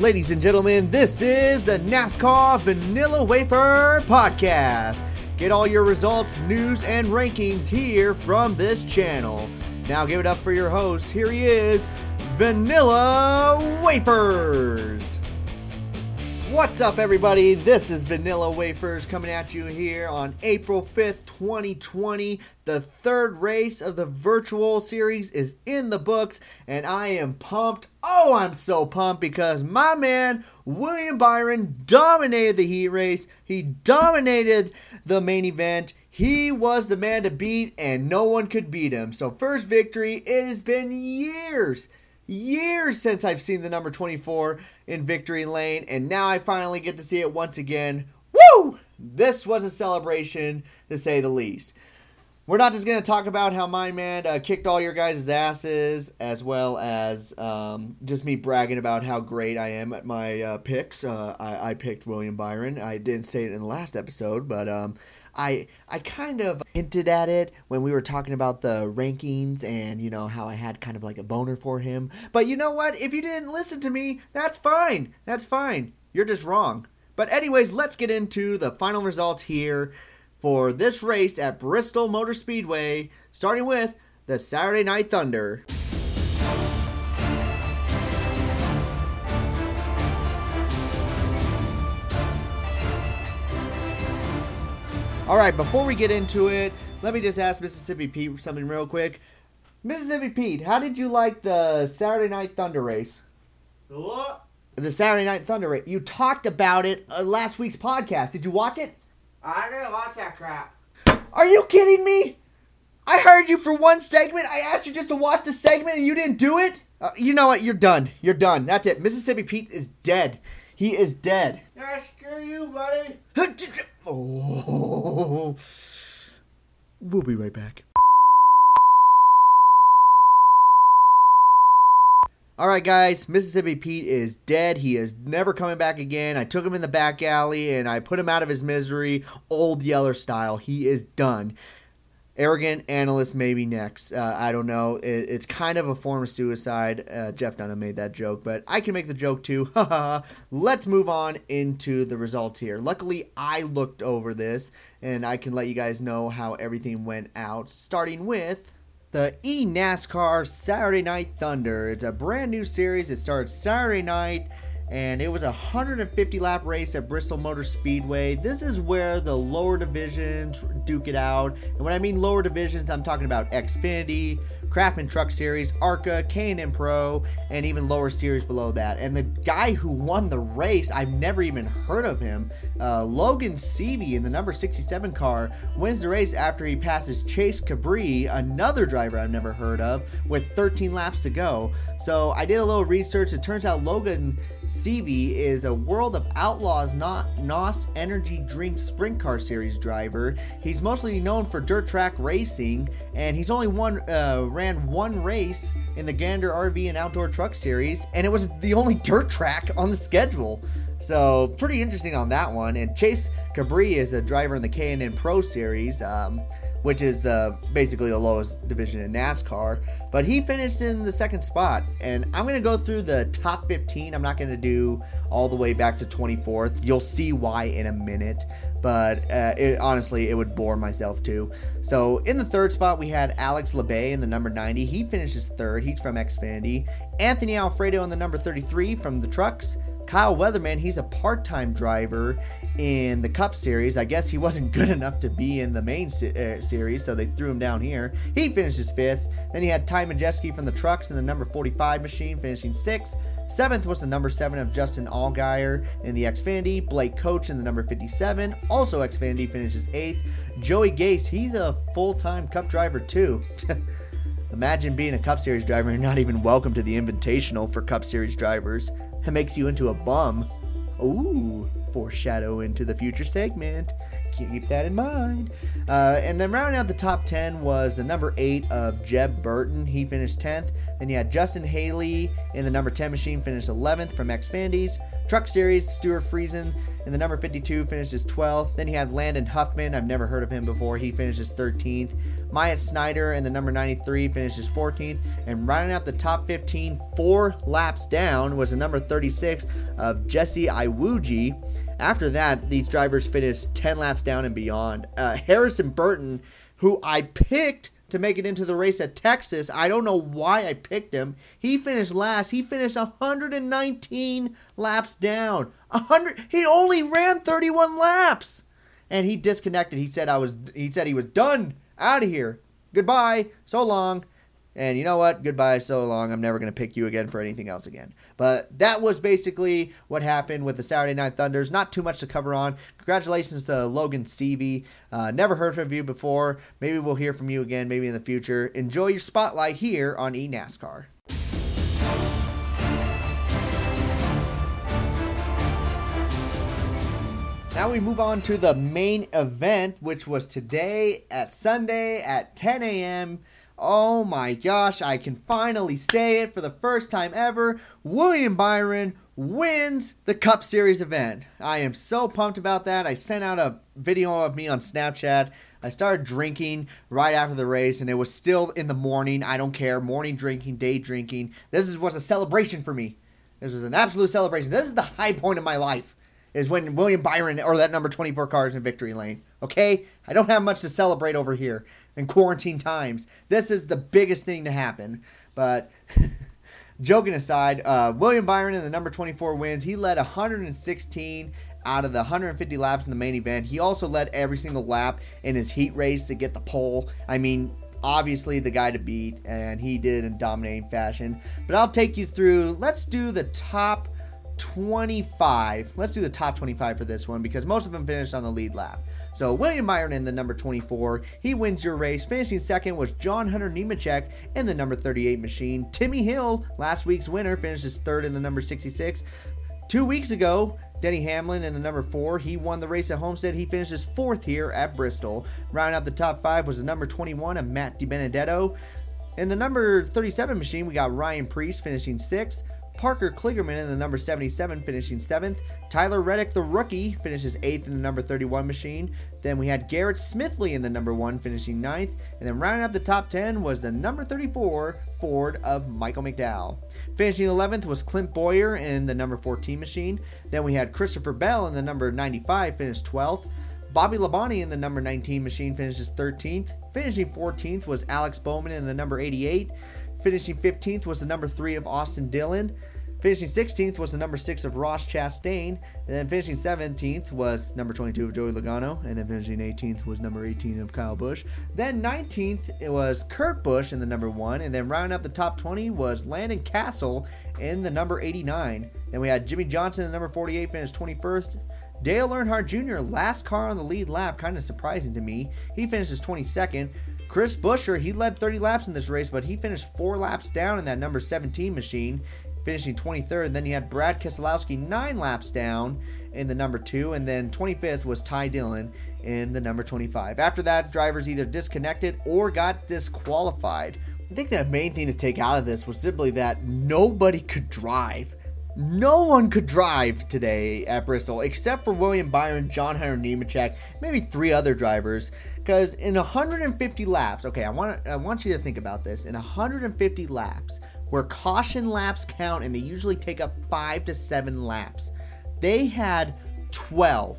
Ladies and gentlemen, this is the NASCAR Vanilla Wafer Podcast. Get all your results, news, and rankings here from this channel. Now give it up for your host. Here he is, Vanilla Wafers. What's up, everybody? This is Vanilla Wafers coming at you here on April 5th, 2020. The third race of the virtual series is in the books, and I am pumped. Oh, I'm so pumped because my man, William Byron, dominated the heat race. He dominated the main event. He was the man to beat, and no one could beat him. So, first victory. It has been years years since I've seen the number 24 in Victory Lane, and now I finally get to see it once again. Woo! This was a celebration, to say the least. We're not just going to talk about how my man uh, kicked all your guys' asses, as well as um, just me bragging about how great I am at my uh, picks. Uh, I, I, picked William Byron. I didn't say it in the last episode, but um, I I kind of hinted at it when we were talking about the rankings and you know how I had kind of like a boner for him. But you know what? If you didn't listen to me, that's fine. That's fine. You're just wrong. But anyways, let's get into the final results here for this race at Bristol Motor Speedway, starting with the Saturday Night Thunder. All right, before we get into it, let me just ask Mississippi Pete something real quick. Mississippi Pete, how did you like the Saturday Night Thunder race? The what? The Saturday Night Thunder race. You talked about it uh, last week's podcast. Did you watch it? I didn't watch that crap. Are you kidding me? I heard you for one segment. I asked you just to watch the segment and you didn't do it? Uh, you know what? You're done. You're done. That's it. Mississippi Pete is dead. He is dead. Yeah, screw you, buddy. Oh. We'll be right back. All right, guys, Mississippi Pete is dead. He is never coming back again. I took him in the back alley and I put him out of his misery, old Yeller style. He is done. Arrogant analyst maybe next. Uh, I don't know. It, it's kind of a form of suicide. Uh, Jeff Dunham made that joke, but I can make the joke too. Let's move on into the results here. Luckily, I looked over this and I can let you guys know how everything went out, starting with the eNASCAR Saturday Night Thunder. It's a brand new series. It starts Saturday night and it was a 150 lap race at Bristol Motor Speedway. This is where the lower divisions duke it out. And when I mean lower divisions, I'm talking about Xfinity, Craftsman Truck Series, ARCA, K&N Pro, and even lower series below that. And the guy who won the race, I've never even heard of him. Uh, Logan Seavey in the number 67 car wins the race after he passes Chase Cabre, another driver I've never heard of, with 13 laps to go. So I did a little research. It turns out Logan Seavey is a World of Outlaws not NOS Energy Drink Sprint Car Series driver. He's mostly known for dirt track racing, and he's only one uh, ran one race in the Gander RV and Outdoor Truck Series, and it was the only dirt track on the schedule. So pretty interesting on that one. And Chase Cabre is a driver in the K&N Pro Series. Um, which is the basically the lowest division in NASCAR. But he finished in the second spot, and I'm gonna go through the top 15. I'm not gonna do all the way back to 24th. You'll see why in a minute, but uh, it, honestly, it would bore myself too. So in the third spot, we had Alex Labbe in the number 90. He finishes third. He's from Xfinity. Anthony Alfredo in the number 33 from the Trucks. Kyle Weatherman, he's a part time driver in the Cup Series. I guess he wasn't good enough to be in the main uh, series, so they threw him down here. He finishes fifth. Then he had Ty Majeski from the Trucks in the number 45 machine, finishing sixth. Seventh was the number seven of Justin Allgaier in the Xfinity. Blake Koch in the number 57, also Xfinity, finishes eighth. Joey Gase, he's a full time Cup driver too. Imagine being a Cup Series driver and not even welcome to the Invitational for Cup Series drivers. It makes you into a bum. Ooh, foreshadow into the future segment. Keep that in mind. Uh, and then rounding out the top 10 was the number 8 of Jeb Burton. He finished 10th. Then you had Justin Haley in the number 10 machine, finished 11th from Xfinity. Truck Series, Stewart Friesen in the number 52 finishes 12th. Then he had Landon Huffman. I've never heard of him before. He finishes 13th. Myatt Snider in the number 93 finishes 14th. And rounding out the top 15, four laps down, was the number 36 of Jesse Iwuji. After that, these drivers finished 10 laps down and beyond. Uh, Harrison Burton, who I picked to make it into the race at Texas. I don't know why I picked him. He finished last. He finished 119 laps down. 100 he only ran 31 laps. And he disconnected. He said I was he said he was done. Out of here. Goodbye. So long. And you know what? Goodbye, so long. I'm never going to pick you again for anything else again. But that was basically what happened with the Saturday Night Thunders. Not too much to cover on. Congratulations to Logan Seavey. Uh, never heard from you before. Maybe we'll hear from you again, maybe in the future. Enjoy your spotlight here on eNASCAR. Now we move on to the main event, which was today at Sunday at 10 a.m. Oh my gosh, I can finally say it for the first time ever. William Byron wins the Cup Series event. I am so pumped about that. I sent out a video of me on Snapchat. I started drinking right after the race, and it was still in the morning. I don't care. Morning drinking, day drinking. This was a celebration for me. This was an absolute celebration. This is the high point of my life, is when William Byron or that number 24 car is in victory lane. Okay? I don't have much to celebrate over here in quarantine times. This is the biggest thing to happen. But joking aside, uh, William Byron in the number 24 wins. He led 116 out of the 150 laps in the main event. He also led every single lap in his heat race to get the pole. I mean, obviously the guy to beat, and he did in dominating fashion. But I'll take you through. Let's do the top 25. Let's do the top 25 for this one because most of them finished on the lead lap. So William Byron in the number 24, he wins your race. Finishing second was John Hunter Nemechek in the number 38 machine. Timmy Hill, last week's winner, finishes third in the number 66. Two weeks ago, Denny Hamlin in the number four. He won the race at Homestead. He finishes fourth here at Bristol. Rounding out the top five was the number 21 of Matt DiBenedetto. In the number 37 machine, we got Ryan Preece finishing sixth. Parker Kligerman in the number 77 finishing 7th. Tyler Reddick, the rookie, finishes 8th in the number 31 machine. Then we had Garrett Smithley in the number 1 finishing 9th. And then rounding out the top 10 was the number 34 Ford of Michael McDowell. Finishing 11th was Clint Bowyer in the number 14 machine. Then we had Christopher Bell in the number 95 finished 12th. Bobby Labonte in the number 19 machine finishes 13th. Finishing 14th was Alex Bowman in the number 88. Finishing 15th was the number 3 of Austin Dillon. Finishing 16th was the number 6 of Ross Chastain. And then finishing 17th was number 22 of Joey Logano. And then finishing 18th was number 18 of Kyle Busch. Then 19th it was Kurt Busch in the number 1. And then rounding up the top 20 was Landon Cassill in the number 89. Then we had Jimmie Johnson in the number 48, finished 21st. Dale Earnhardt Jr., last car on the lead lap, kind of surprising to me. He finishes 22nd. Chris Buescher, he led 30 laps in this race, but he finished four laps down in that number 17 machine finishing 23rd. And then you had Brad Keselowski nine laps down in the number two, and then 25th was Ty Dillon in the number 25. After that, drivers either disconnected or got disqualified. I think the main thing to take out of this was simply that nobody could drive. No one could drive today at Bristol except for William Byron, John Hunter Nemechek, maybe three other drivers. Because in 150 laps, okay, I want I want you to think about this. In 150 laps, where caution laps count and they usually take up five to seven laps. They had 12,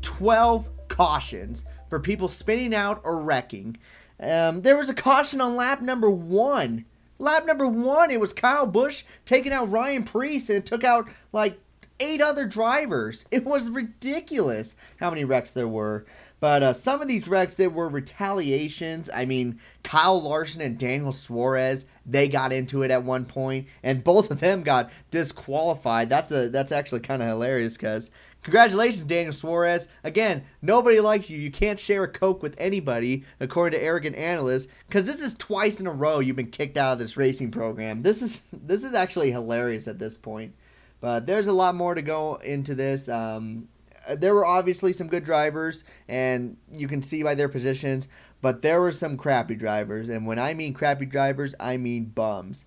12 cautions for people spinning out or wrecking. Um, there was a caution on lap number one. Lap number one, it was Kyle Busch taking out Ryan Preece and it took out like eight other drivers. It was ridiculous how many wrecks there were. But uh, some of these wrecks, there were retaliations. I mean, Kyle Larson and Daniel Suarez, they got into it at one point, and both of them got disqualified. That's a that's actually kind of hilarious because congratulations, Daniel Suarez. Again, nobody likes you. You can't share a coke with anybody, according to arrogant analysts, because this is twice in a row you've been kicked out of this racing program. This is this is actually hilarious at this point. But there's a lot more to go into this. Um, there were obviously some good drivers, and you can see by their positions, but there were some crappy drivers. And when I mean crappy drivers, I mean bums.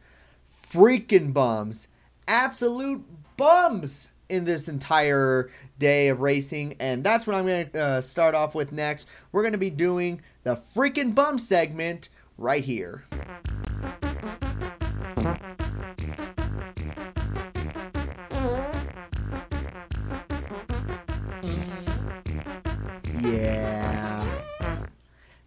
Freaking bums. Absolute bums in this entire day of racing, and that's what I'm going to uh, start off with next. We're going to be doing the freaking bum segment right here.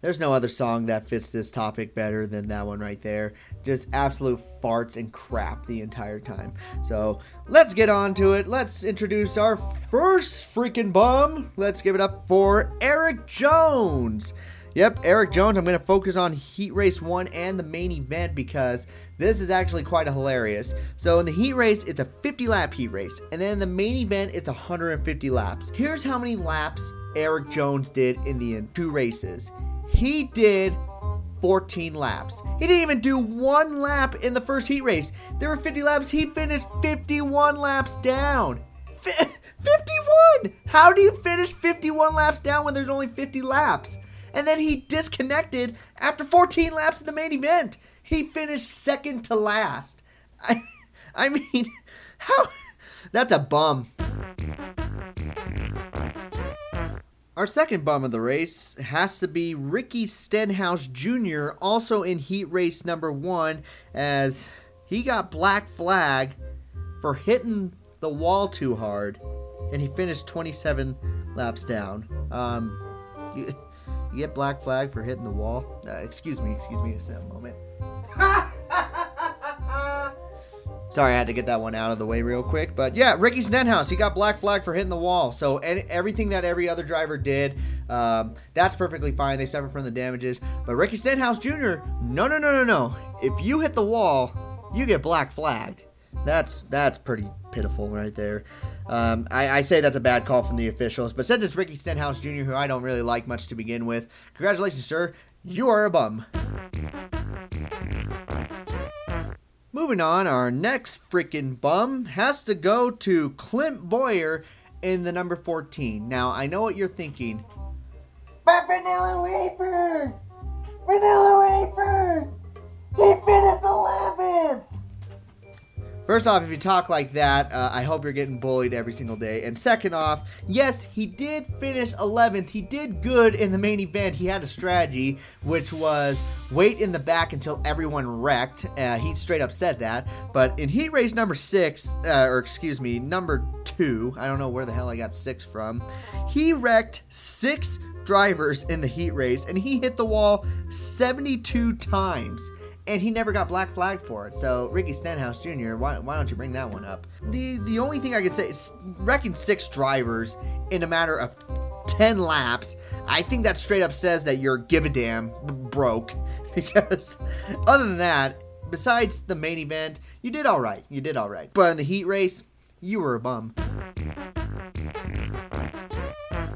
There's no other song that fits this topic better than that one right there. Just absolute farts and crap the entire time. So let's get on to it. Let's introduce our first freaking bum. Let's give it up for Erik Jones. Yep, Erik Jones. I'm going to focus on Heat Race 1 and the main event because this is actually quite hilarious. So, in the Heat Race, it's a 50 lap Heat Race, and then in the main event, it's 150 laps. Here's how many laps Erik Jones did in the two races. He did 14 laps. He didn't even do one lap in the first Heat Race. There were 50 laps. He finished 51 laps down. 51! How do you finish 51 laps down when there's only 50 laps? and then he disconnected after 14 laps in the main event. He finished second to last. I, I mean, how? That's a bum. Our second bum of the race has to be Ricky Stenhouse Jr., also in heat race number one, as he got black flag for hitting the wall too hard, and he finished 27 laps down. Um, you get black flag for hitting the wall. Uh, excuse me, excuse me, just a moment. Sorry, I had to get that one out of the way real quick. But yeah, Ricky Stenhouse, he got black flag for hitting the wall. So any, everything that every other driver did, um, that's perfectly fine. They suffer from the damages. But Ricky Stenhouse Jr., no, no, no, no, no. If you hit the wall, you get black flagged. That's that's pretty pitiful right there. Um, I, I, say that's a bad call from the officials, but since it's Ricky Stenhouse Jr., who I don't really like much to begin with, congratulations, sir. You are a bum. Moving on, our next freaking bum has to go to Clint Bowyer in the number 14. Now, I know what you're thinking. But vanilla wafers! Vanilla wafers! He finished 11th! First off, if you talk like that, uh, I hope you're getting bullied every single day. And second off, yes, he did finish 11th. He did good in the main event. He had a strategy, which was wait in the back until everyone wrecked. Uh, he straight up said that. But in heat race number six, uh, or excuse me, number two, I don't know where the hell I got six from, he wrecked six drivers in the heat race and he hit the wall 72 times and he never got black flagged for it. So Ricky Stenhouse Jr., why, why don't you bring that one up? The the only thing I could say is wrecking six drivers in a matter of ten laps. I think that straight up says that you're give a damn broke because other than that, besides the main event, you did all right. You did all right. But in the heat race, you were a bum.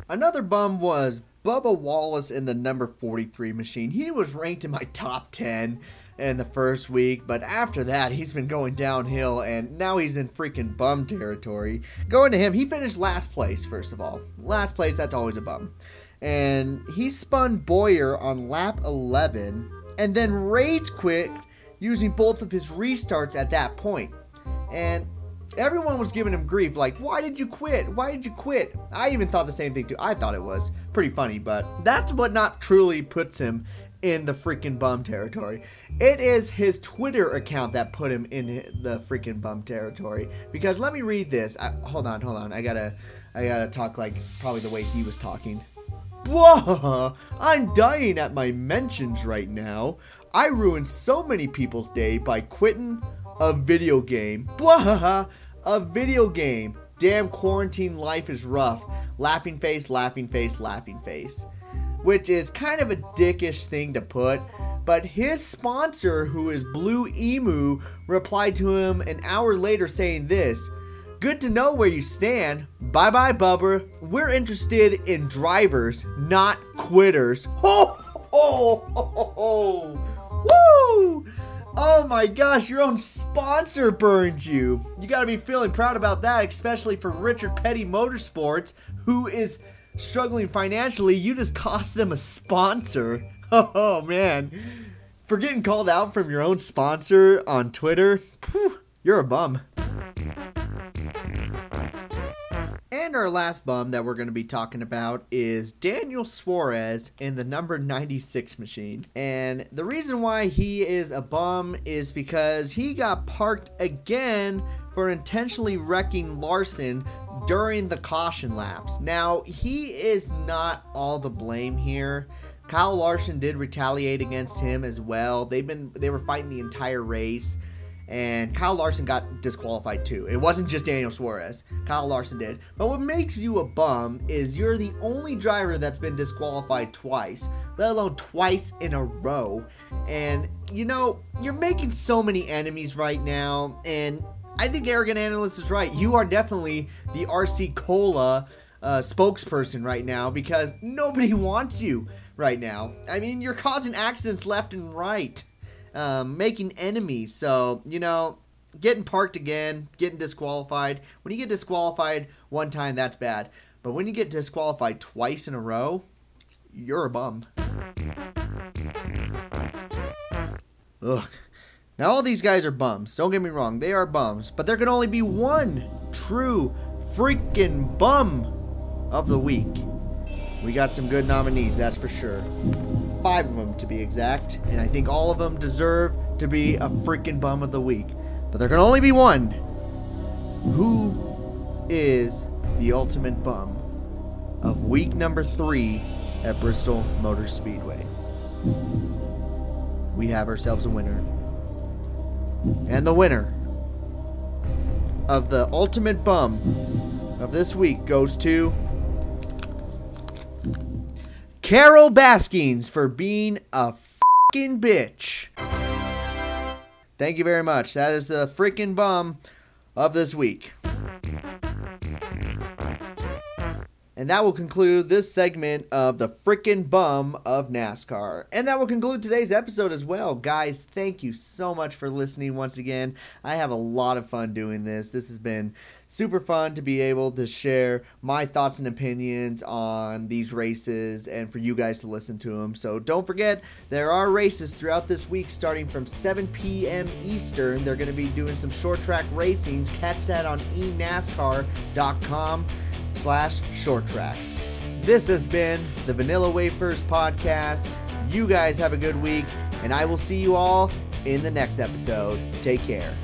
Another bum was Bubba Wallace in the number 43 machine. He was ranked in my top 10 in the first week, but after that, he's been going downhill, and now he's in freaking bum territory. Going to him, he finished last place, first of all. Last place, that's always a bum. And he spun Bowyer on lap 11, and then rage quit using both of his restarts at that point. And everyone was giving him grief, like, why did you quit? Why did you quit? I even thought the same thing too. I thought it was pretty funny, but that's what not truly puts him in the freaking bum territory. It is his Twitter account that put him in the freaking bum territory. Because let me read this. I, hold on, hold on. I gotta, I gotta talk like probably the way he was talking. Blah! I'm dying at my mentions right now. I ruined so many people's day by quitting a video game. Blah! A video game. Damn quarantine life is rough. Laughing face, laughing face, laughing face which is kind of a dickish thing to put. But his sponsor, who is Blue Emu, replied to him an hour later saying this Good to know where you stand. Bye bye, Bubba. We're interested in drivers, not quitters. Ho, ho, ho, ho, Woo! Oh my gosh, your own sponsor burned you. You gotta be feeling proud about that, especially for Richard Petty Motorsports, who is struggling financially, you just cost them a sponsor. Oh man. For getting called out from your own sponsor on Twitter, you're a bum. And our last bum that we're going to be talking about is Daniel Suarez in the number 96 machine. And the reason why he is a bum is because he got parked again for intentionally wrecking Larson during the caution laps. Now, he is not all the blame here. Kyle Larson did retaliate against him as well. They've been they were fighting the entire race and Kyle Larson got disqualified too. It wasn't just Daniel Suarez. Kyle Larson did. But what makes you a bum is you're the only driver that's been disqualified twice, let alone twice in a row. And you know, you're making so many enemies right now and I think Arrogant Analyst is right. You are definitely the RC Cola uh, spokesperson right now because nobody wants you right now. I mean, you're causing accidents left and right, um, making enemies. So, you know, getting parked again, getting disqualified. When you get disqualified one time, that's bad. But when you get disqualified twice in a row, you're a bum. Ugh. Now, all these guys are bums. Don't get me wrong, they are bums. But there can only be one true freaking bum of the week. We got some good nominees, that's for sure. Five of them to be exact. And I think all of them deserve to be a freaking bum of the week. But there can only be one. Who is the ultimate bum of week number three at Bristol Motor Speedway? We have ourselves a winner. And the winner of the ultimate bum of this week goes to Carole Baskins for being a fucking bitch. Thank you very much. That is the freaking bum of this week. And that will conclude this segment of the frickin' bum of NASCAR. And that will conclude today's episode as well. Guys, thank you so much for listening once again. I have a lot of fun doing this. This has been super fun to be able to share my thoughts and opinions on these races and for you guys to listen to them. So don't forget, there are races throughout this week starting from 7 p.m. Eastern. They're going to be doing some short track racings. Catch that on enascar.com slash short tracks. This has been the Vanilla Wafers podcast. You guys have a good week, and I will see you all in the next episode. Take care.